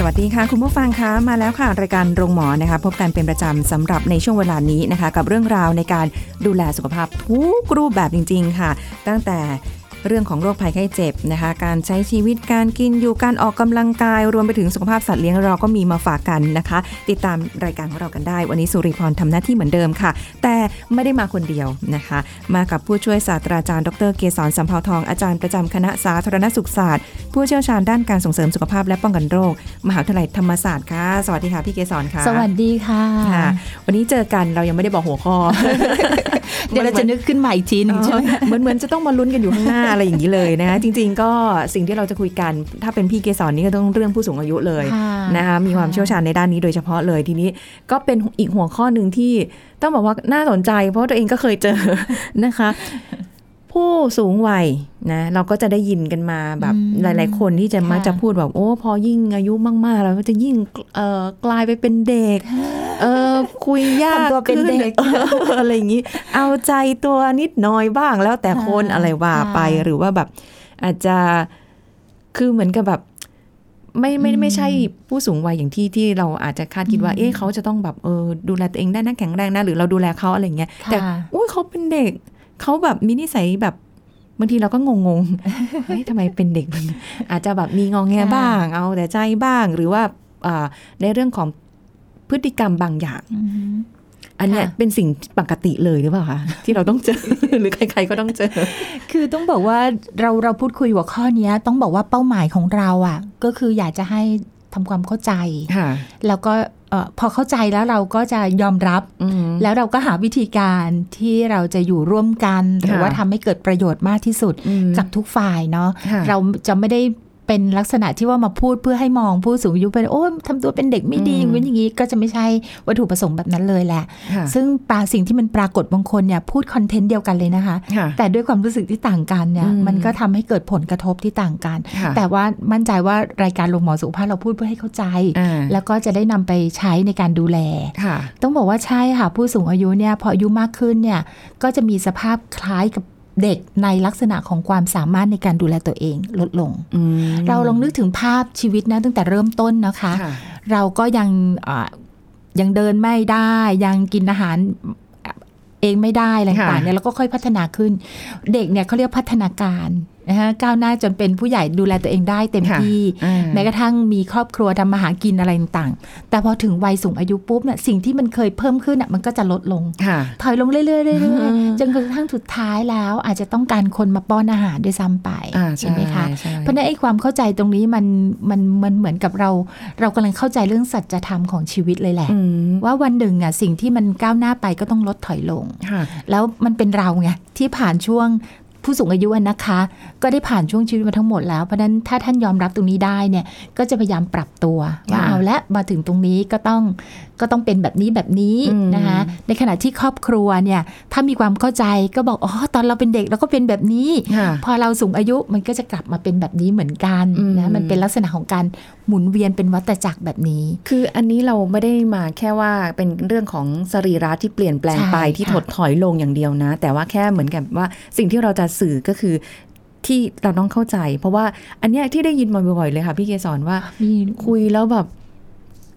สวัสดีค่ะ คุณผู้ฟังคะมาแล้วค่ะรายการโรงหมอนะคะ พบกันเป็นประจำสำหรับในช่วงเวลานี้นะคะ กับเรื่องราวในการดูแลสุขภาพทุกรูปแบบจริง ๆ ค่ะ ตั้งแต่ เรื่องของโรคภัยไข้เจ็บนะคะ การใช้ชีวิตการกินอยู่การออกกำลังกาย รวมไปถึงสุขภาพสัตว์เลี้ยงเราก็มีมาฝากกันนะคะ ติดตามรายการของเรากันได้ วันนี้สุริพรทำหน้าที่เหมือนเดิมค่ะ แต่ไม่ได้มาคนเดียวนะคะ มากับผู้ช่วยศาสตราจารย์ดรเกษรสัมภาวทองอาจารย์ประจำคณะสาธารณสุขศาสตร์ ผู้เชี่ยวชาญด้านการส่งเสริมสุขภาพและป้องกันโรค มหาวิทยาลัยธรรมศาสตร์ค่ะสวัสดีค่ะพี่เกษรค่ะ สวัสดีค่ะค่ะวันนี้เจอกันเรายังไม่ได้บอกหัวข้อ เดี๋ยวเราจะนึกขึ้นใหม่อีกทีหนึ่งใช่ไหมเหมือนเหมือนจะต้องมาลุ้นกันอยู่ข้างหน้าอะไรอย่างนี้เลยนะคะจริง ๆ ก็สิ่งที่เราจะคุยกัน ถ้าเป็นพี่เกสรนี่ก็ต้องเรื่องผู้สูงอายุเลยค่ะนะคะมีความเชี่ยวชาญในด้านนี้โดยเฉพาะเลยทีนี้ก็เป็นอีกหัวข้อหนึ่งที่ต้องบอกว่าน่าสนใจ เพราะตัวเองก็เคยเจอนะคะ ผู้สูงวัยนะเราก็จะได้ยินกันมาแบบหลาย ๆ คนที่จะมักจะพูดแบบโอ้พอยิ่งอายุมากๆ แล้วก็จะยิ่งเอ่อกลายไปเป็นเด็กเออคุยยากทำตัวเป็นเด็กขึ้นเอออะไรอย่างนี้ เอาใจตัวนิดหน้อยบ้างแล้วแต่คนค่ะอะไรว่าไปค่ะหรือว่าแบบ อาจจะคือเหมือนกับแบบไม่ไม่ไม่ใช่ผู้สูงวัยอย่างที่ที่เราอาจจะคาดคิดว่า เอ๊ะเขาจะต้องแบบเออดูแลตัวเองได้นะแข็งแรงนะหรือเราดูแลเขาอะไรอย่างเงี้ยค่ะแต่อุ้ยเขาเป็นเด็ก เขาแบบมีนิสัยแบบบางทีเราก็งงๆเฮ้ยทำไมเป็นเด็กอาจจะแบบมีงองแงบ้าง เอาแต่ใจบ้างหรือว่าอ่าในเรื่องของพฤติกรรมบางอย่างอืมอันเนี้ยค่ะเป็นสิ่งปกติเลยหรือเปล่าคะที่เราต้องเจอหรือใคร ๆก็ต้องเจอ คือต้องบอกว่าเราเราพูดคุยหัวข้อเนี้ยต้องบอกว่าเป้าหมายของเราอะ ก็คืออยากจะให้ ทำความเข้าใจค่ะแล้วก็เอ่อพอเข้าใจแล้วเราก็จะยอมรับอืมแล้วเราก็หาวิธีการที่เราจะอยู่ร่วมกัน หรือค่ะว่าทำให้เกิดประโยชน์มากที่สุดอืมกับทุกฝ่ายเนาะค่ะเราจะไม่ได้ เป็นลักษณะที่ว่ามาพูดเพื่อให้มองผู้สูงอายุเป็นโอ้ทำตัวเป็นเด็กไม่ดีอืมอย่างนี้อย่างนี้ก็จะไม่ใช่วัตถุประสงค์แบบนั้นเลยแหละค่ะซึ่งปราสิ่งที่มันปรากฏบางคนเนี่ยพูดคอนเทนต์เดียวกันเลยนะคะค่ะแต่ด้วยความรู้สึกที่ต่างกันเนี่ยอืมมันก็ทำให้เกิดผลกระทบที่ต่างกันค่ะแต่ว่ามั่นใจว่ารายการลงหมอสุขภาพเราพูดเพื่อให้เข้าใจอ่าแล้วก็จะได้นำไปใช้ในการดูแลค่ะต้องบอกว่าใช่ค่ะผู้สูงอายุเนี่ยพออายุมากขึ้นเนี่ยก็จะมีสภาพคล้ายกับ เด็กในลักษณะของความสามารถในการดูแลตัวเองลดลงอืมเราลองนึกถึงภาพชีวิตนะตั้งแต่เริ่มต้นนะคะค่ะเราก็ยังอ่ายังเดินไม่ได้ ยังกินอาหารเองไม่ได้อะไรต่างๆเนี่ยเราก็ค่อยพัฒนาขึ้น เด็กเนี่ยเขาเรียกพัฒนาการ นะฮะก้าวหน้าจนเป็นผู้ใหญ่ดูแลตัวเองได้เต็มค่ะที่อ่าแม้กระทั่งมีครอบครัวทำมาหากินอะไรต่างๆ แต่พอถึงวัยสูงอายุปุ๊บเนี่ยสิ่งที่มันเคยเพิ่มขึ้นอะมันก็จะลดลงค่ะถอยลงเรื่อยๆเรื่อยอืมๆจนกระทั่งสุดท้ายแล้ว อาจจะต้องการคนมาป้อนอาหารด้วยซ้ำไปอ่าใช่ใช่ไหมคะใช่เพราะฉะนั้นไอ้ความเข้าใจตรงนี้มันมันมันเหมือนกับเรา เรากำลังเข้าใจเรื่องสัจธรรมของชีวิตเลยแหละอืมว่าวันหนึ่งอะสิ่งที่มันก้าวหน้าไปก็ต้องลดถอยลงค่ะแล้วมันเป็นเราไงที่ผ่านช่วง ผู้สูงอายุอะนะคะ ก็ได้ผ่านช่วงชีวิตมาทั้งหมดแล้ว เพราะฉะนั้นถ้าท่านยอมรับตรงนี้ได้เนี่ยก็จะพยายามปรับตัวว่าค่ะเอาละมาถึงตรงนี้ก็ต้อง ก็ต้องเป็นแบบนี้แบบนี้อืมนะคะในขณะที่ครอบครัวเนี่ยถ้ามีความเข้าใจก็บอกอ๋อตอนเราเป็นเด็กเราก็เป็นแบบนี้ค่ะพอเราสูงอายุมันก็จะกลับมาเป็นแบบนี้เหมือนกันอืมนะมันเป็นลักษณะของการหมุนเวียนเป็นวัฏจักรแบบนี้ คืออันนี้เราไม่ได้มาแค่ว่าเป็นเรื่องของสรีระที่เปลี่ยนแปลงไปใช่ที่ค่ะถดถอยลงอย่างเดียวนะ แต่ว่าแค่เหมือนกับว่าสิ่งที่เราจะสื่อก็คือที่เราต้องเข้าใจ เพราะว่าอันเนี้ยที่ได้ยินมาบ่อยๆเลยค่ะพี่เกสรว่ามีคุยแล้วแบบ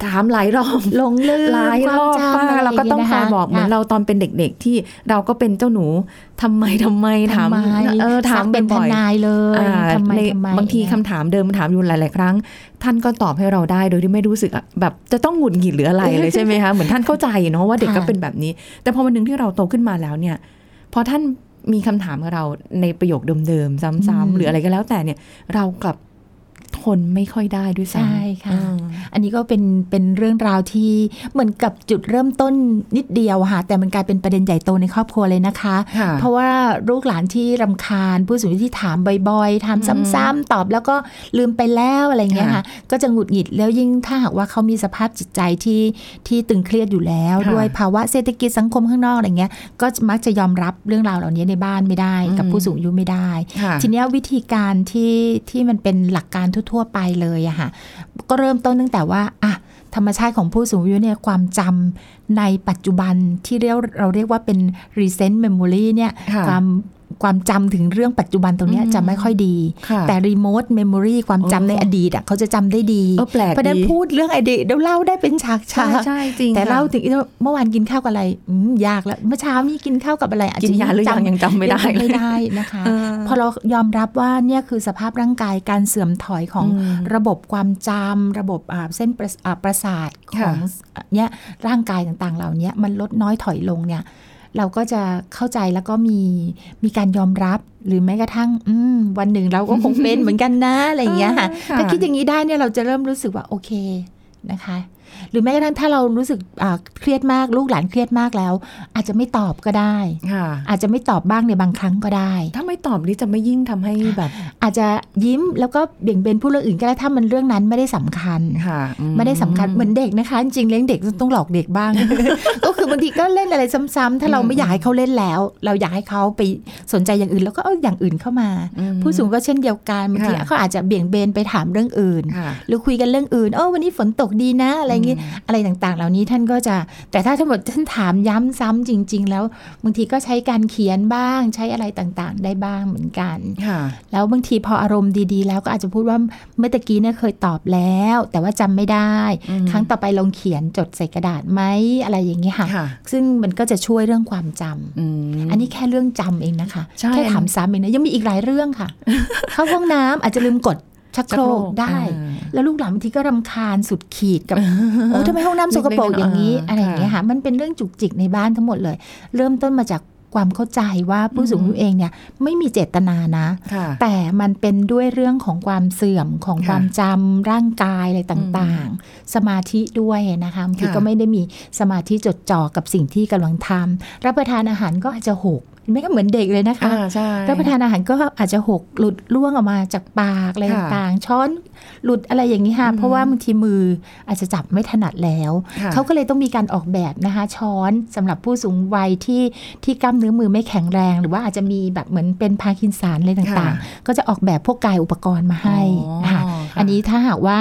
ถามหลายรอบหลงลืมหลายรอบความจำมากเราก็ต้องคอยบอกเหมือนะเราตอนเป็นเด็กๆ ที่เราก็เป็นเจ้าหนูทำไมทำไมถามทำไมเออถามสักเป็นทบ่อยๆนายเลยอ่าทำไมในทำไมบางทีเนี่ยคำถามเดิมถามอยู่หลาย ๆ ครั้ง ท่านก็ตอบให้เราได้โดยที่ไม่รู้สึกอะแบบจะต้องหงุดหงิดหรืออะไรเลยใช่ไหมคะเหมือนท่านเข้าใจเนาะว่าเด็กก็เป็นแบบนี้ แต่พอวันหนึ่งที่เราโตขึ้นมาแล้วเนี่ยพอท่านมีคำถามกับเราในประโยคเดิมๆ ซ้ำๆหรืออะไรก็แล้วแต่เนี่ย เรากลับถ ทนไม่ค่อยได้ด้วยซ้ำใช่ค่ะอืมอันนี้ก็เป็นเป็นเรื่องราวที่เหมือนกับจุดเริ่มต้นนิดเดียวค่ะ แต่มันกลายเป็นประเด็นใหญ่โตในครอบครัวเลยนะคะค่ะเพราะว่าลูกหลานที่รำคาญ ผู้สูงอายุที่ถามบ่อยๆถามซ้ำๆตอบแล้วก็ลืมไปแล้วอะไรอย่างเงี้ยค่ะ ก็จะหงุดหงิดแล้วยิ่งถ้าหากว่าเขามีสภาพจิตใจที่ที่ตึงเครียดอยู่แล้วค่ะด้วยภาวะเศรษฐกิจสังคมข้างนอกอะไรเงี้ย ก็มักจะยอมรับเรื่องราวเหล่านี้ในบ้านไม่ได้ กับอืมผู้สูงอายุไม่ได้ค่ะทีเนี้ยวิธีการที่ที่มันเป็นหลักการทั่วๆไปเลยอะค่ะ ก็เริ่มต้นตั้งแต่ว่าอะธรรมชาติของผู้สูงอายุเนี่ยความจำในปัจจุบันที่เรียกเราเรียกว่าเป็น recent memory เนี่ยค่ะความ ความจำถึงเรื่องปัจจุบันตรงเนี้ยอืมจะไม่ค่อยดีค่ะแต่ remote memory ความจำในอดีตอะเขาจะจำได้ดีเออแปลกเพราะฉะนั้นดีพูดเรื่องอดีตเดี๋ยวเล่าได้เป็นฉากใช่ฉากใช่จริงแต่ค่ะเล่าถึงเมื่อวานกินข้าวกับอะไรอืมยากแล้วเมื่อเช้านี้กินข้าวกับอะไรอาจกินจะยาหรือยังยังจำไม่ได้ยังจำเลไม่ยได้นะคะเออพอเรายอมรับว่าเนี่ยคือสภาพร่างกายการเสื่อมถอยของอืมระบบความจำระบบอ่าเส้นประอ่าประสาทขค่ะองเนี่ยร่างกายต่างๆเหล่านี้มันลดน้อยถอยลงเนี่ย เราก็จะเข้าใจแล้วก็มีมีการยอมรับหรือแม้กระทั่งอืมวันหนึ่งเราก็คงเป็นเหมือนกันนะอะไรอย่างเงี้ยค่ะค่ะถ้าคิดอย่างนี้ได้เนี่ยเราจะเริ่มรู้สึกว่าโอเค นะคะ หรือแม้กระทั่งถ้าเรารู้สึกอ่าเครียดมากลูกหลานเครียดมากแล้ว อาจจะไม่ตอบก็ได้ค่ะอาจจะไม่ตอบบ้างในบางครั้งก็ได้ ถ้าไม่ตอบนี่จะไม่ยิ่งทำให้แบบ อาจจะยิ้มแล้วก็เบี่ยงเบนพูดเรื่องอื่นก็ได้ถ้ามันเรื่องนั้นไม่ได้สำคัญค่ะอืไม่ได้สำคัญเหมือนเด็กนะคะ จริงๆเลี้ยงเด็กต้องหลอกเด็กบ้าง ก็คือบางทีก็เล่นอะไรซ้ำๆถ้าเราไม่อยากให้เขาเล่นแล้ว เราอยากให้เขาไปสนใจอย่างอื่น แล้วก็เอาอย่างอื่นเข้ามาอืมผู้สูงก็เช่นเดียวกันบางทีค่ะเขาอาจจะเบี่ยงเบนไปถามเรื่องอื่นค่ะหรือคุยกันเรื่องอื่นเออวันนี้ฝนตกดีนะ อะไรอย่างงี้อะไรต่างๆ เหล่านี้ท่านก็จะ แต่ถ้าทั้งหมดท่านถามย้ำซ้ำจริง ๆ แล้วบางทีก็ใช้การเขียนบ้างใช้อะไรต่างๆ ได้บ้างเหมือนกันค่ะแล้วบางทีพออารมณ์ดีๆ แล้วก็อาจจะพูดว่าเมื่อตะกี้เนี่ยเคยตอบแล้ว แต่ว่าจำไม่ได้อืมครั้งต่อไปลองเขียนจดใส่กระดาษไหมอะไรอย่างเงี้ยค่ะค่ะซึ่งมันก็จะช่วยเรื่องความจำอืมอันนี้แค่เรื่องจำเองนะคะใช่แค่ถามซ้ำเองนะยังมีอีกหลายเรื่องค่ะ เข้าห้องน้ำอาจจะลืมกด ชักโครกได้อ่าแล้วลูกหลานบางทีก็รำคาญสุดขีดกับโอ้ทำไมห้องน้ำสกปรกเล็กๆอย่างนี้เออออะไรอย่างเงี้ยค่ะมันเป็นเรื่องจุกจิกในบ้านทั้งหมดเลย เริ่มต้นมาจากความเข้าใจว่าผู้สูงอายุเองเนี่ยไม่มีเจตนานะค่ะแต่มันเป็นด้วยเรื่องของความเสื่อมของค่ะความจำร่างกายอะไรต่างๆ สมาธิด้วยนะคะบางทีค่ะก็ไม่ได้มีสมาธิจดจ่อกับสิ่งที่กำลังทำรับประทานอาหารก็อาจจะหก ไม่ก็เหมือนเด็กเลยนะคะอ่าใช่รับประทานอาหารก็อาจจะหกหลุดล่วงออกมาจากปากอะไรค่ะต่างๆ ช้อนหลุดอะไรอย่างนี้ค่ะอืมเพราะว่าบางทีมืออาจจะจับไม่ถนัดแล้วค่ะเขาก็เลยต้องมีการออกแบบนะคะ ช้อนสำหรับผู้สูงวัยที่ที่กล้ามเนื้อมือไม่แข็งแรง หรือว่าอาจจะมีแบบเหมือนเป็นพาร์กินสันอะไรต่างๆ ก็จะออกแบบพวกกายอุปกรณ์มาให้อ๋อค่ะค่ะ อันนี้ถ้าหากว่า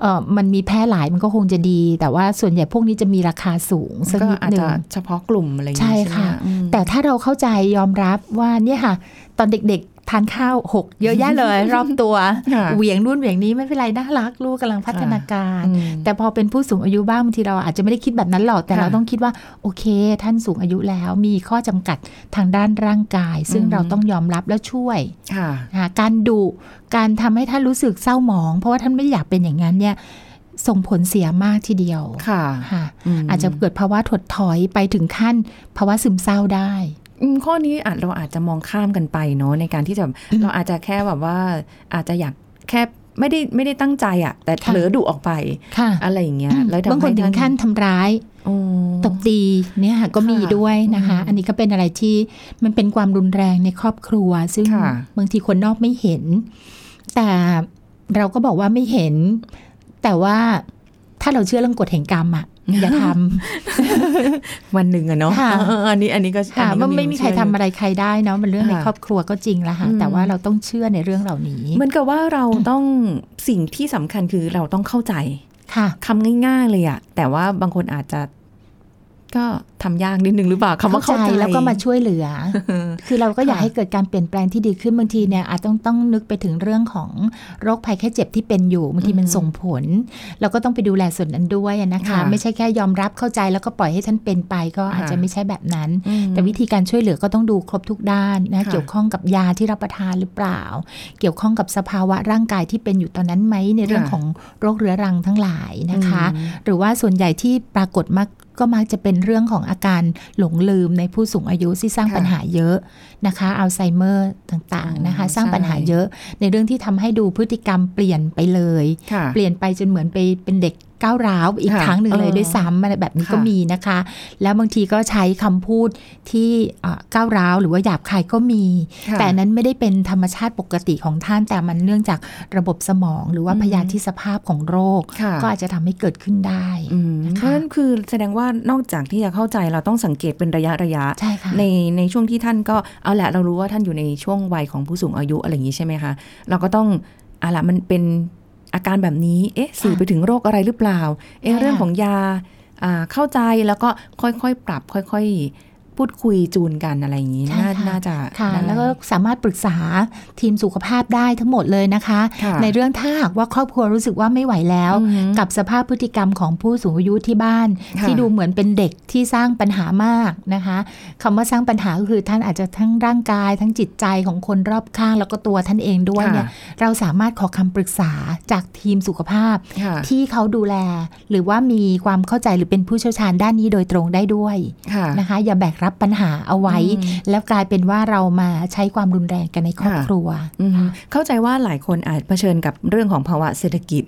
เอ่อมันมีแพร่หลายมันก็คงจะดี แต่ว่าส่วนใหญ่พวกนี้จะมีราคาสูงสักนิดหนึ่งก็อาจจะเฉพาะกลุ่มอะไรอย่างงี้ใช่งี้ใช่ไหมคะอืมแต่ถ้าเราเข้าใจยอมรับว่าเนี่ยค่ะ ตอนเด็กๆ ทานข้าวหกเยอะแยะเลย รอบตัวค่ะเหวี่ยงนู่นเหวี่ยงนี้ไม่เป็นไรน่ารักลูกกำลังพัฒนาการอืมแต่พอเป็นผู้สูงอายุบ้างบางทีเราอาจจะไม่ได้คิดแบบนั้นหรอกแต่ค่ะเราต้องคิดว่าโอเค ท่านสูงอายุแล้วมีข้อจำกัดทางด้านร่างกาย ซึ่งอืมเราต้องยอมรับและช่วยค่ะนะคะการดุการทำให้ท่านรู้สึกเศร้าหมอง เพราะว่าท่านไม่อยากเป็นอย่างนั้นเนี่ยส่งผลเสียมากทีเดียว ค่ะค่ะมอาจจะเกิดภาวะถดถอยไปถึงขั้นภาวะซึมเศร้าได้อืม ข้อนี้อาจเราอาจจะมองข้ามกันไปเนาะในการที่จะอืมเราอาจจะแค่แบบว่าอาจจะอยากแค่ไม่ได้ไม่ได้ตั้งใจอะ่ะ แต่ค่ะเผลอดุออกไปค่ะอะไรอย่างเงี้ยแล้วทำบางคนให้ถึงขั้นทำร้ายโอ้ตบตีเนี่ยค่ะก็มีค่ะด้วยนะคะอืมอันนี้ก็เป็นอะไรที่มันเป็นความรุนแรงในครอบครัว ซึ่งค่ะบางทีคนนอกไม่เห็น แต่เราก็บอกว่าไม่เห็น แต่ว่าถ้าเราเชื่อเรื่องกฎแห่งกรรมอะ อย่าทวันหนึ่งอะเนาะค่ะเอออันนี้อันนี้ก็ำค่ะอันนี้ก็ว่าไม่มีใครทำอะไรใครได้เนาะมันเรื่องในค่ะครอบครัวก็จริงแล้วค่ะอืมแต่ว่าเราต้องเชื่อในเรื่องเหล่านี้เหมือนกับว่าเราต้องสิ่งที่สำคัญคือเราต้องเข้าใจค่ะคำง่าย ๆเลยอะแต่ว่าบางคนอาจจะ ก็ทำยากนิดนึงหรือเปล่าคำว่าเข้าใจแล้วก็มาช่วยเหลือ คือเราก็อยากค่ะให้เกิดการเปลี่ยนแปลงที่ดีขึ้นบางทีเนี่ยอาจต้องต้องนึกไปถึงเรื่องของโรคภัยแค่เจ็บที่เป็นอยู่บางทีมันอืมส่งผล เราก็ต้องไปดูแลส่วนนั้นด้วยนะคะค่ะไม่ใช่แค่ยอมรับเข้าใจแล้วก็ปล่อยให้ท่านเป็นไปก็อาจค่ะจะไม่ใช่แบบนั้นอืมแต่วิธีการช่วยเหลือก็ต้องดูครบทุกด้านนะค่ะเกี่ยวข้องกับยาที่รับประทานหรือเปล่า เกี่ยวข้องกับสภาวะร่างกายที่เป็นอยู่ตอนนั้นไหมในเรื่องค่ะของโรคเรื้อรังทั้งหลายนะคะอืมหรือว่าส่วนใหญ่ที่ปรากฏมาก ก็มักจะเป็นเรื่องของอาการหลงลืมในผู้สูงอายุที่สร้างค่ะปัญหาเยอะนะคะอัลไซเมอร์ต่างๆนะคะอืมสร้างปัญหาใช่เยอะ ในเรื่องที่ทำให้ดูพฤติกรรมเปลี่ยนไปเลยค่ะเปลี่ยนไปจนเหมือนไปเป็นเด็กก้าวร้าวอีกค่ะครั้งหนึ่งเลยเออด้วยซ้ำอะไรแบบนี้ค่ะก็มีนะคะ แล้วบางทีก็ใช้คำพูดที่อ่าก้าวร้าวหรือว่าหยาบคายก็มีค่ะแต่อันนั้นไม่ได้เป็นธรรมชาติปกติของท่านแต่มันเนื่องจากระบบสมอง หรือว่าอืมพยาธิสภาพของโรคค่ะก็อาจจะทำให้เกิดขึ้นได้อืมนะคะเพราะฉะนั้นคือแสดงว่านอกจากที่จะเข้าใจเราต้องสังเกตเป็นระยะระยะใช่ค่ะในในช่วงที่ท่านก็เอาแหละเรารู้ว่าท่านอยู่ในช่วงวัยของผู้สูงอายุอะไรอย่างนี้ใช่ไหมคะเราก็ต้องเอาละมันเป็น อาการแบบนี้ เอ๊ะ สื่อไปถึงโรคอะไรหรือเปล่า เอ๊ะใช่ค่ะเรื่องของยาอ่าเข้าใจแล้วก็ค่อยๆ ปรับค่อยๆ พูดคุยจูนกันอะไรอย่างนี้ใช่น่าค่ะน่าจะค่ะได้แล้วก็สามารถปรึกษาทีมสุขภาพได้ทั้งหมดเลยนะคะค่ะในเรื่องถ้าหากว่าครอบครัวรู้สึกว่าไม่ไหวแล้วอือหือกับสภาพพฤติกรรมของผู้สูงอายุที่บ้านค่ะที่ดูเหมือนเป็นเด็กที่สร้างปัญหามากนะคะคำว่าสร้างปัญหาก็คือท่านอาจจะทั้งร่างกาย ทั้งจิตใจของคนรอบข้างแล้วก็ตัวท่านเองด้วยเนี่ยเราสามารถขอคำปรึกษาจากทีมสุขภาพค่ะที่เขาดูแล หรือว่ามีความเข้าใจหรือเป็นผู้เชี่ยวชาญด้านนี้โดยตรงได้ด้วยค่ะนะคะ อย่าแบกรับปัญหาเอาไว้อืมแล้วกลายเป็นว่าเรามาใช้ความรุนแรงกันในครอบค่ะครัวอืมเข้าใจว่าหลายคนอาจเผชิญกับเรื่องของภาวะเศรษฐกิจ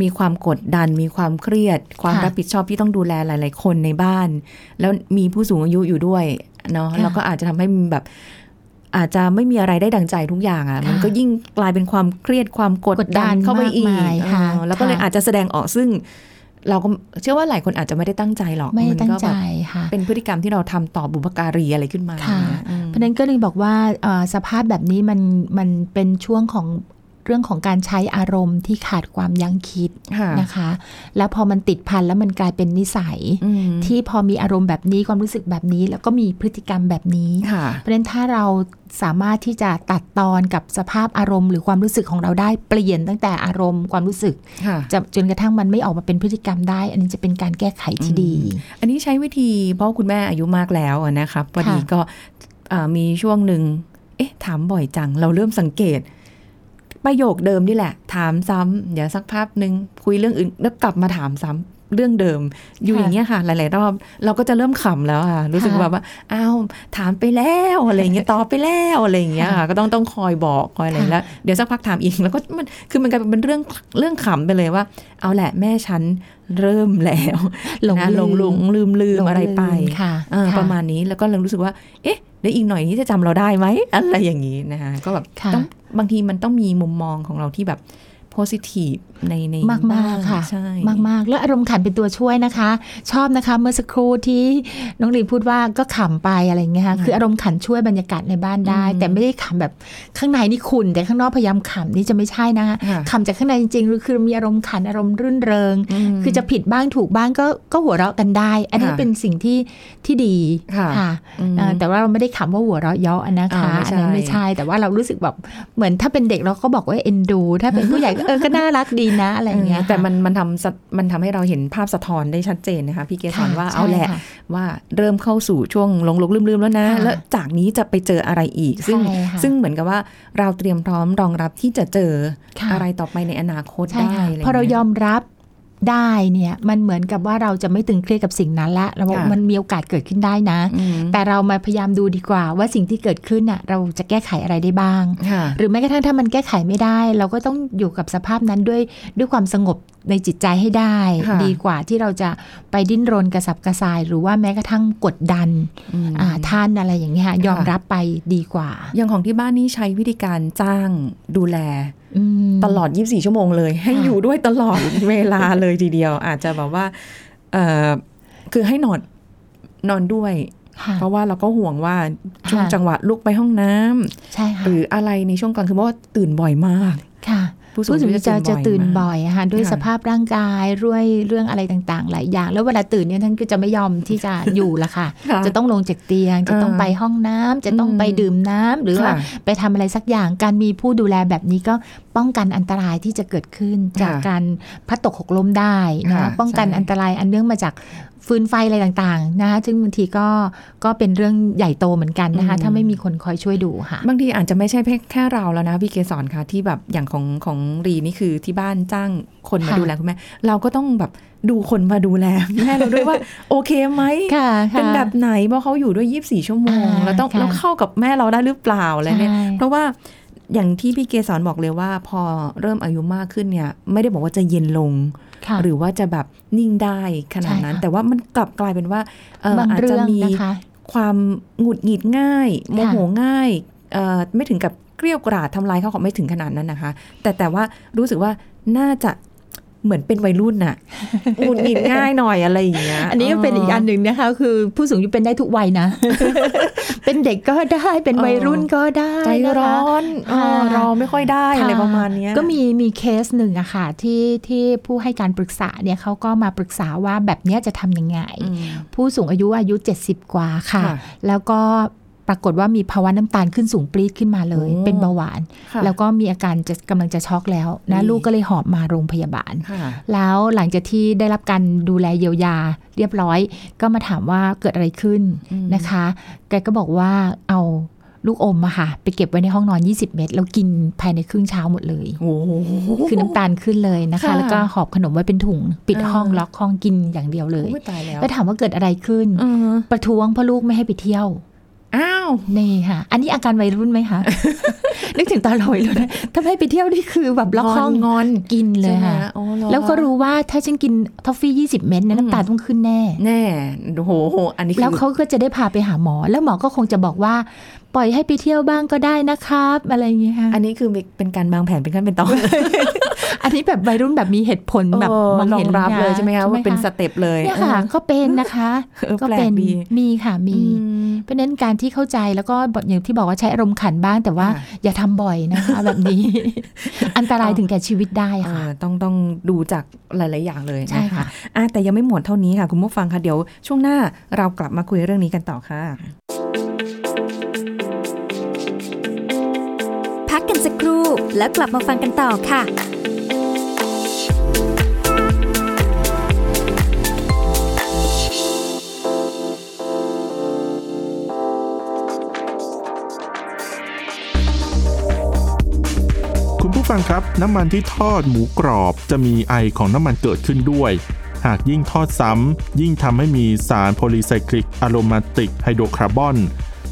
มีความกดดัน มีความเครียด ความค่ะรับผิดชอบที่ต้องดูแลหลาย ๆ คนในบ้าน แล้วมีผู้สูงอายุอยู่ด้วยเนาะค่ะแล้วก็อาจจะทำให้แบบอาจจะไม่มีอะไรได้ดังใจทุกอย่างอะ่ะค่ะ มันก็ยิ่งกลายเป็นความเครียดความกดกดดัดันนเข้าไปอีกมากมายค่ะเออแล้วก็เลยค่ะอาจจะแสดงออกซึ่ง เราก็เชื่อว่าหลายคนอาจจะไม่ได้ตั้งใจหรอกไม่ได้นตั้งก็ใจแบบค่ะเป็นพฤติกรรมที่เราทำต่อบุพการีอะไรขึ้นมาค่ะเนี่ยอืมเพราะฉะนั้นก็เลยบอกว่าเอ่อสภาพแบบนี้มันมันเป็นช่วงของ เรื่องของการใช้อารมณ์ที่ขาดความยั้งคิดค่ะนะคะ แล้วพอมันติดพันแล้วมันกลายเป็นนิสัยอืมที่พอมีอารมณ์แบบนี้ความรู้สึกแบบนี้ แล้วก็มีพฤติกรรมแบบนี้ค่ะเพราะฉะนั้นถ้าเราสามารถที่จะตัดตอนกับสภาพอารมณ์หรือความรู้สึกของเราได้เปลี่ยนตั้งแต่อารมณ์ความรู้สึกค่ะจะจนกระทั่งมันไม่ออกมาเป็นพฤติกรรมได้ อันนี้จะเป็นการแก้ไขที่ดี อันนี้ใช้วิธีเพราะคุณแม่อายุมากแล้วอะนะครับพอดีก็อ่ามีช่วงหนึ่งเอ๊ะถามบ่อยจัง เราเริ่มสังเกต ประโยคเดิมนี่แหละ ถามซ้ำเดี๋ยวสักพักหนึ่งคุยเรื่องอื่นแล้วกลับมาถามซ้ำเรื่องเดิม อยู่ค่ะอย่างเงี้ยค่ะ หลาย ๆ รอบ เราก็จะเริ่มขำแล้วค่ะ รู้สึกค่ะแบบว่าอ้าวถามไปแล้วอะไรอย่างเงี้ยตอบไปแล้วอะไรอย่างเงี้ยค่ะ ก็ต้องต้องคอยบอกคอยอะไรค่ะแล้วเดี๋ยวสักพักถามอีกแล้วก็มันคือมันกลายเป็นเรื่องเรื่องขำไปเลยว่า เอาแหละแม่ฉันเริ่มแล้วหลงนะหลงหลงลืมลืมอะไรไปค่ะเออค่ประมาณนี้แล้วก็เลยรู้สึกว่า เอ๊ะ เดี๋ยวอีกหน่อยนี้จะจำเราได้ไหมอะไรอย่างนี้นะคะก็แบบค่ะต้องบางทีมันต้องมีมุมมองของเราที่แบบ positive ในในมากมากบ้งๆค่ะใช่มากมากๆแล้วอารมณ์ขันเป็นตัวช่วยนะคะ ชอบนะคะเมื่อสักครู่ที่น้องลีพูดว่าก็ขำไปอะไรอย่างเงี้ยค่ะคืออารมณ์ขันช่วยบรรยากาศในบ้านได้ แต่ไม่ได้ขำแบบข้างในนี่ขุ่นแต่ข้างนอกพยายามขำนี่จะไม่ใช่นะคะค่ะขำจากข้างในจริงๆหรือคือมีอารมณ์ขันอารมณ์รื่นเริงมคือจะผิดบ้างถูกบ้างก็ก็หัวเราะกันได้ อันนี้ค่ะเป็นสิ่งที่ที่ดีค่ะอืมเอ่อแต่ว่าเราไม่ได้ขำว่าหัวเราะเยาะนะคะอ่าไม่ใช่อันนั้นไม่ใช่แต่ว่าเรารู้สึกแบบเหมือนถ้าเป็นเด็กเราก็บอกว่าเอ็นดู ถ้าเป็นผู้ใหญ่ก็เออก็น่ารักดีนะอะไรอย่างเงี้ยแต่ค่ะมันมันทำสะมันทำให้เราเห็นภาพสะท้อนได้ชัดเจนนะคะพี่เกสรค่ะว่าใช่เอาแหละค่ะว่าเริ่มเข้าสู่ช่วงหลงหลงลืมลืมแล้วนะค่ะแล้วจากนี้จะไปเจออะไรอีก ซึ่งใช่ค่ะซึ่งเหมือนกับว่าเราเตรียมพร้อมรองรับที่จะเจอค่ะอะไรต่อไปในอนาคตใช่ได้ค่ะอะไรพอเรางี้ยอมรับ ได้เนี่ยมันเหมือนกับว่าเราจะไม่ตึงเครียดกับสิ่งนั้นละเราบอกค่ะมันมีโอกาสเกิดขึ้นได้นะอืมแต่เรามาพยายามดูดีกว่า ว่าสิ่งที่เกิดขึ้นน่ะเราจะแก้ไขอะไรได้บ้างค่ะหรือแม้กระทั่งถ้ามันแก้ไขไม่ได้ เราก็ต้องอยู่กับสภาพนั้นด้วยด้วยความสงบในจิตใจให้ได้ค่ะดีกว่าที่เราจะไปดิ้นรนกระสับกระส่าย หรือว่าแม้กระทั่งกดดันอืมอ่าท่านอะไรอย่างเงี้ยค่ะยอมค่ะรับไปดีกว่า อย่างของที่บ้านนี่ใช้วิธีการจ้างดูแลอืม ตลอด 24 ชั่วโมงเลย ให้ค่ะอยู่ด้วยตลอดเวลาเลยทีเดียว อาจจะแบบว่าเออคือให้นอนนอนด้วยค่ะเพราะว่าเราก็ห่วงว่าช่วงค่ะจังหวะลุกไปห้องน้ำใช่ค่ะหรืออะไรในช่วงกลางคืนเพราะว่าตื่นบ่อยมากค่ะ ผู้สูงผู้สูงอาอายุยุจะจะตื่นมากบ่อยอะค่ะด้วยค่ะสภาพร่างกายด้วยเรื่องอะไรต่างๆ หลายอย่าง แล้วเวลาตื่นเนี่ยท่านก็จะไม่ยอมที่จะอยู่ละค่ะค่ะจะต้องลงจากเตียง จะต้องเออไปห้องน้ำจะต้องอืมไปดื่มน้ำหรือว่าค่ะไปทำอะไรสักอย่างการมีผู้ดูแลแบบนี้ก็ป้องกันอันตรายที่จะเกิดขึ้นจากค่ะการพลัดตกหกล้มได้นะค่ะป้องกันใช่อันตรายอันเนื่องมาจาก ฟืนไฟอะไรต่างๆ นะคะซึ่งบางทีก็ก็เป็นเรื่องใหญ่โตเหมือนกันนะคะ ถ้าไม่มีคนคอยช่วยดูค่ะ บางทีอาจจะไม่ใช่แค่เราแล้วนะพี่เกสรค่ะที่แบบอย่างของของรีนี่คือที่บ้านจ้างคนมาค่ะดูแลคุณแม่เราก็ต้องแบบดูคนมาดูแลแม่เราด้วยว่า โอเคไหมค่ะเป็นแบบไหนเพราะเขาอยู่ด้วย 24 ชั่วโมงอ่าแล้วต้องค่ะแล้วเข้ากับแม่เราได้หรือเปล่าอะไรเนี่ยใช่เพราะว่า อย่างที่พี่เกสรบอกเลยว่า พอเริ่มอายุมากขึ้นเนี่ย ไม่ได้บอกว่าจะเย็นลงค่ะหรือว่าจะแบบนิ่งได้ขนาดนั้นใช่ค่ะแต่ว่ามันกลับกลายเป็นว่าเอ่อบางอาจเรื่จะองมีนะคะความหงุดหงิดง่ายโมค่ะโหง่ายเอ่อไม่ถึงกับเกลียวกราดทำลายเขาวของไม่ถึงขนาดนั้นนะคะ แต่แต่ว่ารู้สึกว่าน่าจะ เหมือนเป็นวัยรุ่นน่ะหงุดหงิดง่ายหน่อยอะไรอย่างเงี้ย อันนี้ก็เป็นอีกอันหนึ่งนะคะ คือผู้สูงอายุเป็นได้ทุกวัยนะ เป็นเด็กก็ได้ เป็นวัยรุ่นก็ได้ ใจนะคะร้อนเออค่ะรอไม่ค่อยได้อะไรประมาณเนี้ยก็มีมีเคสหนึ่งอะค่ะที่ที่ผู้ให้การปรึกษาเนี่ยเขาก็มาปรึกษาว่าแบบเนี้ยจะทำยังไงอืมผู้สูงอายุอายุ 70 กว่าค่ะค่ะแล้วก็ ปรากฏว่ามีภาวะน้ำตาลขึ้นสูงปรี๊ดขึ้นมาเลยโอ้เป็นเบาหวานค่ะแล้วก็มีอาการจะกำลังจะช็อกแล้วนะนี่ลูกก็เลยหอบมาโรงพยาบาลค่ะแล้วหลังจากที่ได้รับการดูแลเยียวยาเรียบร้อย ก็มาถามว่าเกิดอะไรขึ้นอืมนะคะ แกก็บอกว่าเอาลูกอมอะค่ะ ไปเก็บไว้ในห้องนอน 20 เม็ดแล้วกินภายในครึ่งเช้าหมดเลยโอ้โหคือน้ำตาลขึ้นเลยนะคะค่ะแล้วก็หอบขนมไว้เป็นถุง ปิดอ่าห้องล็อกห้องกินอย่างเดียวเลยโอ้ยตายแล้วแล้วถามว่าเกิดอะไรขึ้นเออประท้วงเพราะลูกไม่ให้ไปเที่ยว อ้าวนี่ค่ะ อันนี้อาการวัยรุ่นไหมคะนึกถึงตอนเราวัยรุ่นนะถ้าไม่ให้ไปเที่ยวนี่คือแบบล็อกห้องงอนกินเลยใช่ไหมค่ะอ๋อเหรอแล้วก็รู้ว่าถ้าฉันกินทอฟฟี่20เม็ดเนี่ยอืมน้ำตาลต้องขึ้นแน่ แน่โอ้โหอันนี้คือแล้วเขาก็จะได้พาไปหาหมอ แล้วหมอก็คงจะบอกว่า ปล่อยให้ไปเที่ยวบ้างก็ได้นะครับ อะไรอย่างเงี้ยค่ะอันนี้คือเป็นการวางแผนเป็นขั้นเป็นตอน อันนี้แบบวัยรุ่นแบบมีเหตุผลแบบเออรองรับมองเห็นเลยใช่ไหมคะว่าเป็น step เลยเนี่ยค่ะก็เป็นนะคะเออก็แปลกดีเป็นมีค่ะมีอืมเพราะฉะนั้นการที่เข้าใจแล้วก็อย่างที่บอกว่าใช้อารมณ์ขันบ้าง แต่ว่าค่ะอย่าทำบ่อยนะคะแบบนี้ อันตรายถึงแก่ชีวิตได้เอค่ะอต้องต้องดูจากหลาย ๆ อย่างเลยใช่นะคะค่ะอะแต่ยังไม่หมดเท่านี้ค่ะ คุณผู้ฟังค่ะเดี๋ยวช่วงหน้าเรากลับมาคุยเรื่องนี้กันต่อค่ะพักกันสักครู่แล้วกลับมาฟังกันต่อค่ะ คุณผู้ฟังครับ น้ำมันที่ทอดหมูกรอบจะมีไอของน้ำมันเกิดขึ้นด้วย หากยิ่งทอดซ้ำ ยิ่งทำให้มีสารโพลีไซคลิกอะโรมาติกไฮโดรคาร์บอน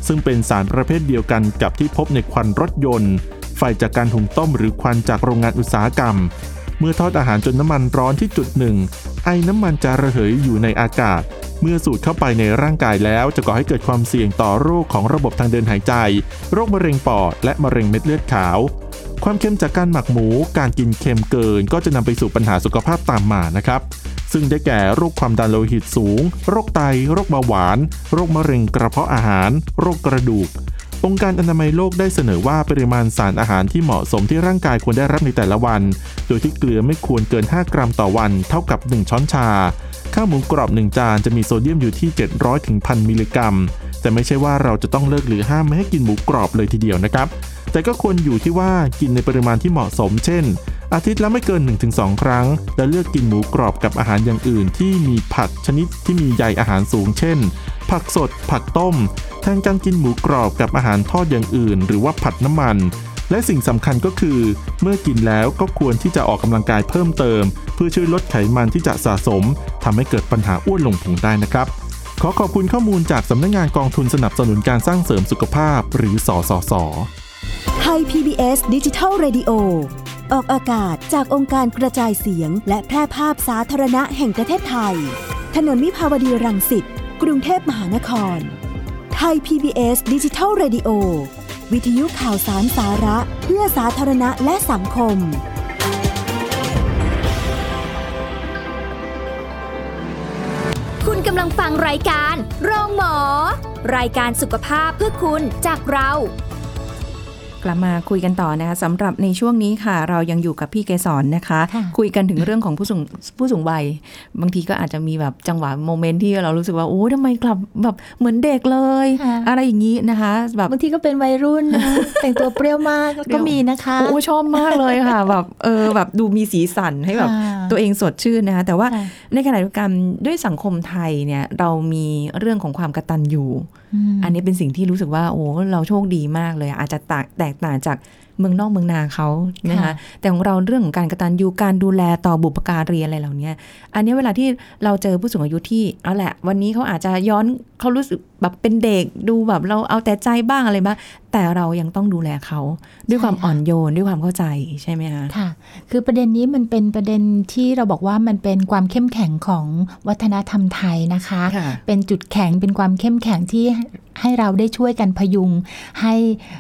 ซึ่งเป็นสารประเภทเดียวกันกับที่พบในควันรถยนต์ ไฟจากการหุงต้มหรือควันจากโรงงานอุตสาหกรรม เมื่อทอดอาหารจนน้ำมันร้อนที่จุดหนึ่ง ไอน้ำมันจะระเหยอยู่ในอากาศเมื่อสูดเข้าไปในร่างกายแล้วจะก่อให้เกิดความเสี่ยงต่อโรคของระบบทางเดินหายใจ โรคมะเร็งปอดและมะเร็งเม็ดเลือดขาว ความเค็มจากการหมักหมู การกินเค็มเกิน ก็จะนำไปสู่ปัญหาสุขภาพตามมานะครับ ซึ่งได้แก่โรคความดันโลหิตสูง โรคไต โรคเบาหวาน โรคมะเร็งกระเพาะอาหาร โรคกระดูก องค์การอนามัยโลกได้เสนอว่าปริมาณสารอาหารที่เหมาะสมที่ร่างกายควรได้รับในแต่ละวัน โดยที่เกลือไม่ควรเกิน 5 กรัมต่อวัน เท่ากับ 1 ช้อนชา ข้าวหมูกรอบ 1 จานจะมีโซเดียมอยู่ที่ 700ถึง1,000 มิลลิกรัม แต่ไม่ใช่ว่าเราจะต้องเลิกหรือห้ามไม่ให้กินหมูกรอบเลยทีเดียวนะครับ แต่ก็ควรอยู่ที่ว่ากินในปริมาณที่เหมาะสม เช่น อาทิตย์ละไม่เกิน 1-2 ครั้ง และเลือกกินหมูกรอบกับอาหารอย่างอื่น ที่มีผักชนิดที่มีใยอาหารสูง เช่น ผักสด ผักต้ม แทนการกินหมูกรอบกับอาหารทอดอย่างอื่น หรือว่าผัดน้ำมัน และสิ่งสำคัญก็คือ เมื่อกินแล้วก็ควรที่จะออกกำลังกายเพิ่มเติม เพื่อช่วยลดไขมันที่จะสะสมทำให้เกิดปัญหาอ้วนลงพุงได้นะครับขอขอบคุณข้อมูลจากสำนักงานกองทุนสนับสนุนการสร้างเสริมสุขภาพ หรือสสส ทย PBS ดิจิทัล Radio ออกอากาศจากองค์การกระจายเสียง และแพร่ภาพสาธารณะแห่งประเทศไทย ถนนวิภาวดีรังสิต กรุงเทพมหานคร ไทย PBS ดิจิทัล Radio วิทยุข่าวสารสาระเพื่อสาธารณะและสังคม คุณกำลังฟังรายการโรงหมอ รายการสุขภาพเพื่อคุณจากเรา กลับมาคุยกันต่อนะคะสำหรับในช่วงนี้ค่ะ เรายังอยู่กับพี่เกสรนะคะค่ะคุยกันถึงเรื่องของผู้สูงผู้สูงวัย บางทีก็อาจจะมีแบบจังหวะโมเมนต์ที่เรารู้สึกว่าโอ้ทำไมกลับแบบเหมือนเด็กเลยค่ะอะไรอย่างนี้นะคะ แบบบางทีก็เป็นวัยรุ่นนะแต่งตัวเปรี้ยวมากก็มีนะคะโอ้ชอบมากเลยค่ะ แบบเออแบบดูมีสีสันให้แบบค่ะตัวเองสดชื่นนะคะแต่ว่าค่ะในขณะเดียวกันด้วยสังคมไทยเนี่ยเรามีเรื่องของความกตัญญูมอันนี้เป็นสิ่งที่รู้สึกว่าโอ้เราโชคดีมากเลย อาจจะแตกแตกต่างจาก เมืองนอกเมืองนาเขานะคะค่ะแต่ของเราเรื่องของการกตัญญูการดูแลต่อบุปการีอะไรเหล่านี้อันนี้เวลาที่เราเจอผู้สูงอายุที่เอาแหละ วันนี้เขาอาจจะย้อนเขารู้สึกแบบเป็นเด็กดูแบบเราเอาแต่ใจบ้างอะไรบ้างแต่เรายังต้องดูแลเขาด้วยความอ่อนโยนด้วยความเข้าใจใช่ไหมคะค่ะ คือประเด็นนี้มันเป็นประเด็นที่เราบอกว่ามันเป็นความเข้มแข็งของวัฒนธรรมไทยนะคะค่ะเป็นจุดแข็งเป็นความเข้มแข็งที่ให้เราได้ช่วยกันพยุงให้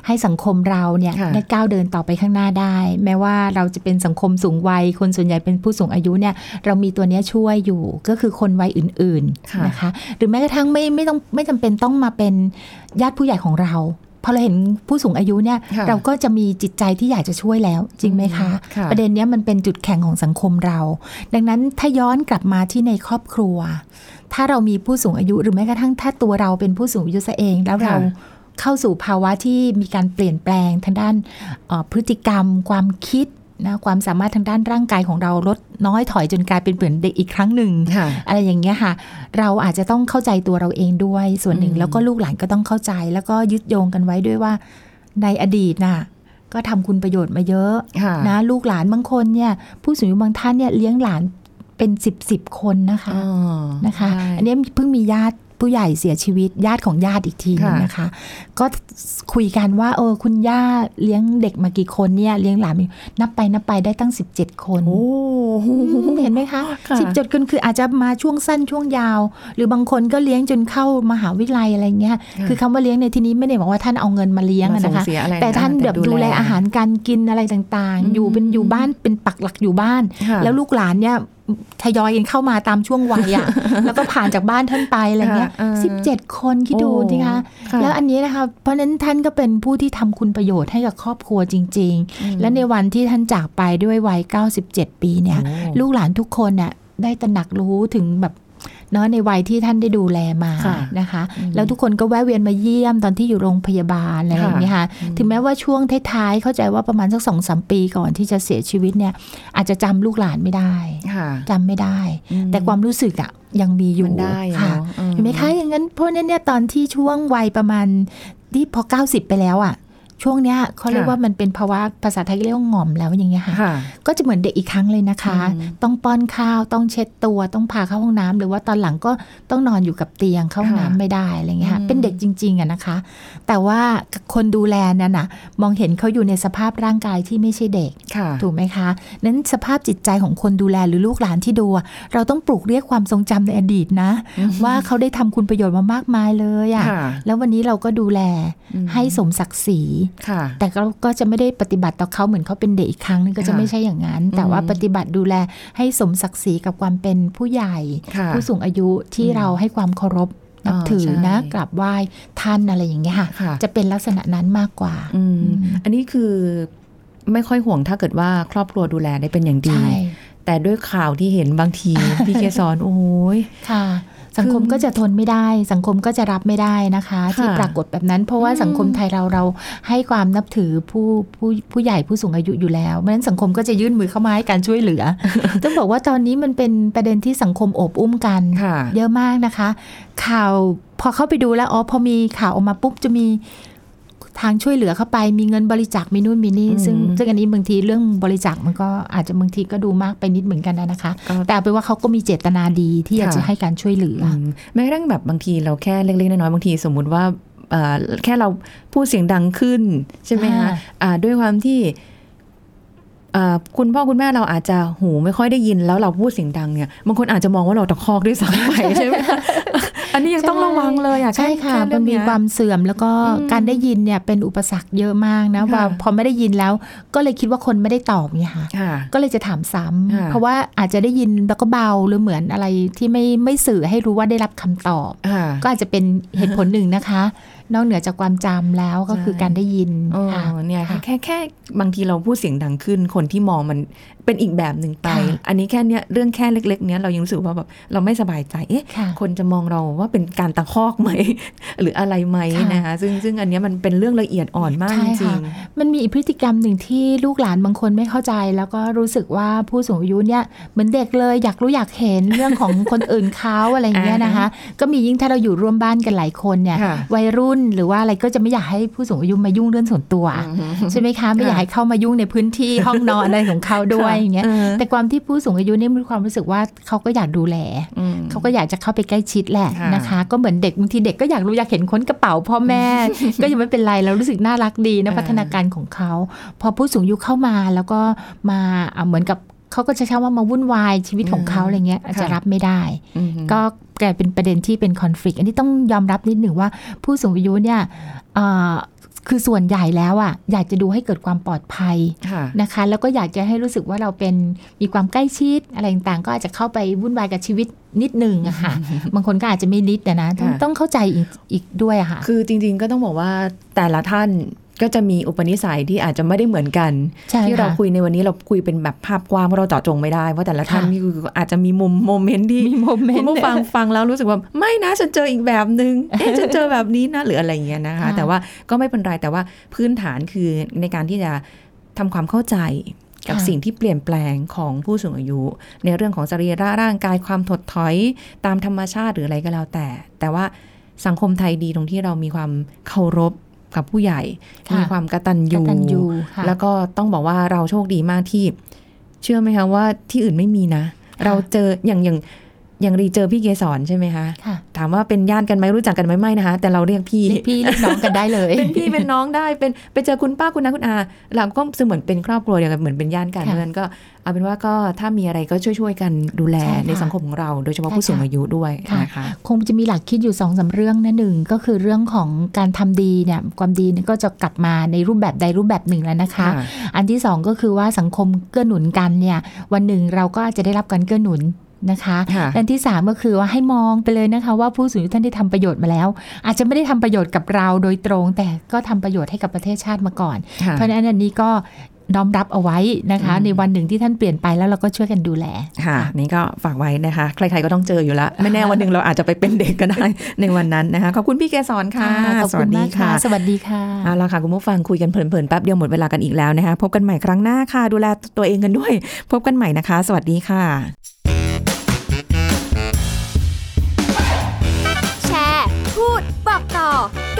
ให้สังคมเราเนี่ยค่ะได้ก้าวเดินต่อไปข้างหน้าได้ แม้ว่าเราจะเป็นสังคมสูงวัย คนส่วนใหญ่เป็นผู้สูงอายุเนี่ย เรามีตัวเนี้ยช่วยอยู่ก็คือคนวัยอื่นค่ะๆนะคะ หรือแม้กระทั่งไม่ไม่ต้องไม่จำเป็นต้องมาเป็นญาติผู้ใหญ่ของเราพอเราเห็นผู้สูงอายุเนี่ยค่ะเราก็จะมีจิตใจที่อยากจะช่วยแล้วจริงไหมคะค่ะประเด็นเนี้ยมันเป็นจุดแข็งของสังคมเรา ดังนั้นถ้าย้อนกลับมาที่ในครอบครัว ถ้าเรามีผู้สูงอายุหรือแม้กระทั่งถ้าตัวเราเป็นผู้สูงอายุซะเองแล้วเรา เข้าสู่ภาวะที่มีการเปลี่ยนแปลงทางด้านเอ่อพฤติกรรม ความคิดนะความสามารถทางด้านร่างกายของเราลดน้อยถอยจนกลายเป็นเหมือนเด็กอีกครั้งหนึ่งค่ะอะไรอย่างเงี้ยค่ะ เราอาจจะต้องเข้าใจตัวเราเองด้วยส่วนหนึ่งอืมแล้วก็ลูกหลานก็ต้องเข้าใจ แล้วก็ยึดโยงกันไว้ด้วยว่าในอดีตน่ะก็ทำคุณประโยชน์มาเยอะค่ะนะลูกหลานบางคนเนี่ยผู้สูงอายุบางท่านเนี่ยเลี้ยงหลานเป็นสิบสิบคนนะคะอ๋อนะคะใช่อันนี้เพิ่งมีญาติ ผู้ใหญ่เสียชีวิตญาติของญาติอีกทีหนึงค่ะนะคะ ก็คุยกันว่า เออ คุณย่าเลี้ยงเด็กมากี่คนเนี่ยเลี้ยงหลานมีนับไปนับไปได้ตั้ง 17 คนโอ้อืมเห็นไหมคะค่ะสิบจดคนคืออาจจะมาช่วงสั้นช่วงยาว หรือบางคนก็เลี้ยงจนเข้ามหาวิทยาลัยอะไรเงี้ยคือคำว่าเลี้ยงในที่นี้ไม่ได้บอกว่าท่านเอาเงินมาเลี้ยงอะมาส่นะคะเสียอะไรแต่ท่านแบบดูแลอาหารการกินอะไรต่างๆ อยู่เป็นอยู่บ้านเป็นปักหลักอยู่บ้านค่ะแล้วลูกหลานเนี่ย ทยอยกันเข้ามาตามช่วงวัยอะแล้วก็ผ่านจากบ้านท่านไปอะไรเงี้ยค่ะเออสิบเจ็ดคนคิดดูโอ้สิคะค่ะแล้วอันนี้นะคะเพราะฉะนั้นท่านก็เป็นผู้ที่ทำคุณประโยชน์ให้กับครอบครัวจริง ๆ และในวันที่ท่านจากไปด้วยวัย 97 ปีเนี่ยโอ้ลูกหลานทุกคนน่ะได้ตระหนักรู้ถึงแบบ เนาะในวัยที่ท่านได้ดูแลมาค่ะนะคะ แล้วทุกคนก็แวะเวียนมาเยี่ยมตอนที่อยู่โรงพยาบาลอะไรอย่างเงี้ยค่ะ ถึงแม้ว่าช่วงท้ายๆ เข้าใจว่าประมาณสักสองสามปีก่อนที่จะเสียชีวิตเนี่ย อาจจะจำลูกหลานไม่ได้ค่ะจำไม่ได้อืมแต่ความรู้สึกอะยังมีอยู่มันได้อะค่ะเนอะอืมเห็นไหมคะอย่างนั้นเพราะฉะนั้นเนี่ยตอนที่ช่วงวัยประมาณที่พอ 90 ไปแล้วอะ ช่วงเนี้ยเขาเรียกค่ะว่ามันเป็นภาวะภาษาไทยเรียกว่าหง่อมแล้วอย่างเงี้ยค่ะค่ะ ก็จะเหมือนเด็กอีกครั้งเลยนะคะอืมต้องป้อนข้าวต้องเช็ดตัวต้องพาเข้าห้องน้ำหรือว่าตอนหลังก็ต้องนอนอยู่กับเตียงเข้าห้องค่ะน้ำไม่ได้อะไรเงี้ยค่ะอืมเป็นเด็กจริงๆอะนะคะ แต่ว่าคนดูแลนั่นน่ะมองเห็นเขาอยู่ในสภาพร่างกายที่ไม่ใช่เด็กค่ะถูกไหมคะ นั้นสภาพจิตใจของคนดูแลหรือลูกหลานที่ดูอะเราต้องปลูกเรียกความทรงจำในอดีตนะ ว่าเขาได้ทำคุณประโยชน์มามากมายเลยอะค่ะแล้ววันนี้เราก็ดูแลอืมให้สมศักดิ์ศรีค่ะแต่ก็ก็จะไม่ได้ปฏิบัติต่อเขาเหมือนเขาเป็นเด็กอีกครั้งนึงก็จะค่ะไม่ใช่อย่างนั้น แต่ว่าอืมปฏิบัติดูแลให้สมศักดิ์ศรีกับความเป็นผู้ใหญ่ค่ะผู้สูงอายุที่อืมเราให้ความเคารพนับอ๋อถือใช่นะกราบไหว้ท่านอะไรอย่างเงี้ยค่ะค่ะจะเป็นลักษณะนั้นมากกว่าอืมอืมอันนี้คือไม่ค่อยห่วงถ้าเกิดว่าครอบครัวดูแลได้เป็นอย่างดีใช่แต่ด้วยข่าวที่เห็นบางที พี่เคสอนโอ้ยค่ะ สังคมก็จะทนไม่ได้ สังคมก็จะรับไม่ได้นะคะค่ะที่ปรากฏแบบนั้น เพราะว่าอืมสังคมไทยเราเราให้ความนับถือผู้ผู้ผู้ใหญ่ผู้สูงอายุอยู่แล้วเพราะฉะนั้นสังคมก็จะยื่นมือเข้ามาให้การช่วยเหลือ ต้องบอกว่าตอนนี้มันเป็นประเด็นที่สังคมโอบอุ้มกันค่ะเยอะมากนะคะ ข่าวพอเข้าไปดูแล้วอ๋อพอมีข่าวออกมาปุ๊บจะมี ทางช่วยเหลือเข้าไปมีเงินบริจาคมีนู่นมีนี่อืมซึ่งซึ่งอันนี้บางทีเรื่องบริจาคมันก็อาจจะบางทีก็ดูมากไปนิดเหมือนกันนะคะก็แต่เอาไปนว่าเขาก็มีเจตนาดีที่อยากค่ะจะให้การช่วยเหลืออืมแม้กระทั่งแบบบางทีเราแค่เล็กๆน้อยๆบางทีสมมุติว่าเอ่อแค่เราพูดเสียงดังขึ้นใช่ไหมคะอ่าอ่าด้วยความที่อ่าคุณพ่อคุณแม่เราอาจจะหูไม่ค่อยได้ยินแล้วเราพูดเสียงดังเนี่ยบางคนอาจจะมองว่าเราตะคอกด้วยซ้ำไปใช่ไหมคะ อันนี้ยังต้องระวังเลยอะใช่ค่ะแเรื่มัอนงมีเยความเสื่อมแล้วก็อืมการได้ยินเนี่ยเป็นอุปสรรคเยอะมากนะค่ะว่าพอไม่ได้ยินแล้ว ก็เลยคิดว่าคนไม่ได้ตอบไงค่ะค่ะก็เลยจะถามซ้ำค่ะเพราะว่าอาจจะได้ยินแล้วก็เบาหรือเหมือนอะไรที่ไม่ไม่สื่อให้รู้ว่าได้รับคำตอบค่ะก็อาจจะเป็นเหตุผลหนึ่งนะคะ นอกเหนือจากความจำแล้วก็คือใช่การได้ยินเออค่ะเนี่ยค่ะค่ะแค่แค่บางทีเราพูดเสียงดังขึ้น คนที่มองมัน เป็นอีกแบบหนึ่งไปค่ะอันนี้แค่เนี้ยเรื่องแค่เล็ก ๆ เนี้ยเรายังรู้สึกว่าแบบเราไม่สบายใจเอ๊ะค่ะคนจะมองเราว่าเป็นการตะคอกไหม หรืออะไรไหมค่ะนะคะซึ่งซึ่งอันเนี้ยมันเป็นเรื่องละเอียดอ่อนมากใช่จริค่ะงมันมีอีกพฤติกรรมหนึ่งที่ลูกหลานบางคนไม่เข้าใจ แล้วก็รู้สึกว่าผู้สูงอายุเนี่ยเหมือนเด็กเลยอยากรู้อยากเห็นเรื่องของคนอื่นเขาอะไรอย่างเงี้ยนะคะ ก็มียิ่งถ้าเราอยู่ร่วมบ้านกันหลายคนเนี่ยค่ะวัยรุ่นหรือว่าอะไรก็จะไม่อยากให้ผู้สูงอายุมายุ่งเรื่องส่วนตัวใช่ไหมคะไม่อยากให้เข้ามายุ่งในพื้นที่ห้องนอนอะไรของเขาด้วยอย่างเงี้ยเออแต่ความที่ผู้สูงอายุเนี่ยมีความรู้สึกว่าเขาก็อยากดูแลอืมเขาก็อยากจะเข้าไปใกล้ชิดแหละค่ะนะคะ ก็เหมือนเด็กบางทีเด็กก็อยากรู้อยากเห็นค้นกระเป๋าพ่อแม่ ก็ยังไม่เป็นไรเรารู้สึกน่ารักดีนะเออพัฒนาการของเขา พอผู้สูงอายุเข้ามาแล้วก็มาอะเหมือนกับเขาก็จะใช้ว่ามาวุ่นวายชีวิตของเขาอะไรเงี้ยอาจจะรับไม่ได้อืมก็กลายเป็นประเด็นที่เป็นคอน FLICT อันนี้ต้องยอมรับนิดหนึ่งว่าผู้สูงอายุเนี่ยเอ่อ คือส่วนใหญ่แล้วอะอยากจะดูให้เกิดความปลอดภัยค่ะนะคะ แล้วก็อยากจะให้รู้สึกว่าเราเป็นมีความใกล้ชิดอะไรต่างๆ ก็อาจจะเข้าไปวุ่นวายกับชีวิตนิดหนึ่งอะค่ะ บางคนก็อาจจะไม่นิดอะนะต้องค่ะต้องเข้าใจอีกอีกด้วยอะค่ะ คือจริงๆก็ต้องบอกว่าแต่ละท่าน ก็จะมีอุปนิสัยที่อาจจะไม่ได้เหมือนกันใช่ที่เราค่ะคุยในวันนี้เราคุยเป็นแบบภาพกว้างเพราะเราเจาะจงไม่ได้ว่าแต่ละท่านค่ะนี่คืออาจจะมีมุมโมเมนต์ที่มีโมเมนคุณต์ผู้ฟังฟังแล้วรู้สึกว่าไม่นะฉันเจออีกแบบนึงเอ๊ะฉันเจอแบบนี้นะหรืออะไรอย่างเงี้ยนะคะค่ะแต่ว่าก็ไม่เป็นไรแต่ว่าพื้นฐานคือในการที่จะทำความเข้าใจกับสิ่งที่เปลี่ยนแปลงของผู้สูงอายุ ในเรื่องของสรีระร่างกายความถดถอยตามธรรมชาติหรืออะไรก็แล้วแต่ แต่ว่าสังคมไทยดีตรงที่เรามีความเคารพ กับผู้ใหญ่ค่ะมีความกตัญกญูตัญญูค่ะแล้วก็ต้องบอกว่าเราโชคดีมากที่ เชื่อไหมคะว่าที่อื่นไม่มีนะค่ะเราเจออย่างอย่าง อย่างรีเจอพี่เกสรใช่ไหมคะค่ะถามว่าเป็นญาติกันไหมรู้จักกันไหมไม่นะคะ แต่เราเรียกพี่เรียกพี่เรียกน้องกันได้เลย เป็นพี่เป็นน้องได้เป็นไปเจอคุณป้าคุณน้าคุณอาเราก็เสมือนเป็นครอบครัวเดียวกันเหมือนเป็นญาติกันค่ะเพราะฉะนั้นก็เอาเป็นว่าก็ถ้ามีอะไรก็ช่วยๆกันดูแลใช่ค่ะในสังคมของเรา โดยเฉพาะใช่ผู้สูงค่ะอายุด้วยค่ะนะคะคงจะมีหลักคิดอยู่สองสาเรื่องนะหนึ่งก็คือเรื่องของการทำดีเนี่ยความดีเนี่ยก็จะกลับมาในรูปแบบใดรูปแบบหนึ่งแล้วนะคะ อันที่สองก็คือว่าสังคมเกื้อหนุนกันเนี่ยวันหนึ่งเราก็จะได้รับการเกื้อหนุน นะคะค่ะอันที่สามก็คือว่าให้มองไปเลยนะคะ ว่าผู้สูงอายุท่านได้ทำประโยชน์มาแล้ว อาจจะไม่ได้ทำประโยชน์กับเราโดยตรง แต่ก็ทำประโยชน์ให้กับประเทศชาติมาก่อนค่ะเพราะฉะนั้นอันนี้ก็น้อมรับเอาไว้นะคะอืมในวันหนึ่งที่ท่านเปลี่ยนไปแล้วเราก็ช่วยกันดูแลค่ะนี่ก็ฝากไว้นะคะ ใครๆก็ต้องเจออยู่แล้ว ไม่แน่วันหนึ่งเราอาจจะไปเป็นเด็กก็ได้ในวันนั้นนะคะขอบคุณพี่เกสรค่ะขอบคุณมากค่ะ สวัสดีค่ะเอาละค่ะคุณผู้ฟังคุยกันเพลินๆแป๊บเดียวหมดเวลากันอีกแล้วนะคะ พบกันใหม่ครั้งหน้าค่ะ ดูแลตัวเองกันด้วย พบกันใหม่นะคะ สวัสดีค่ะ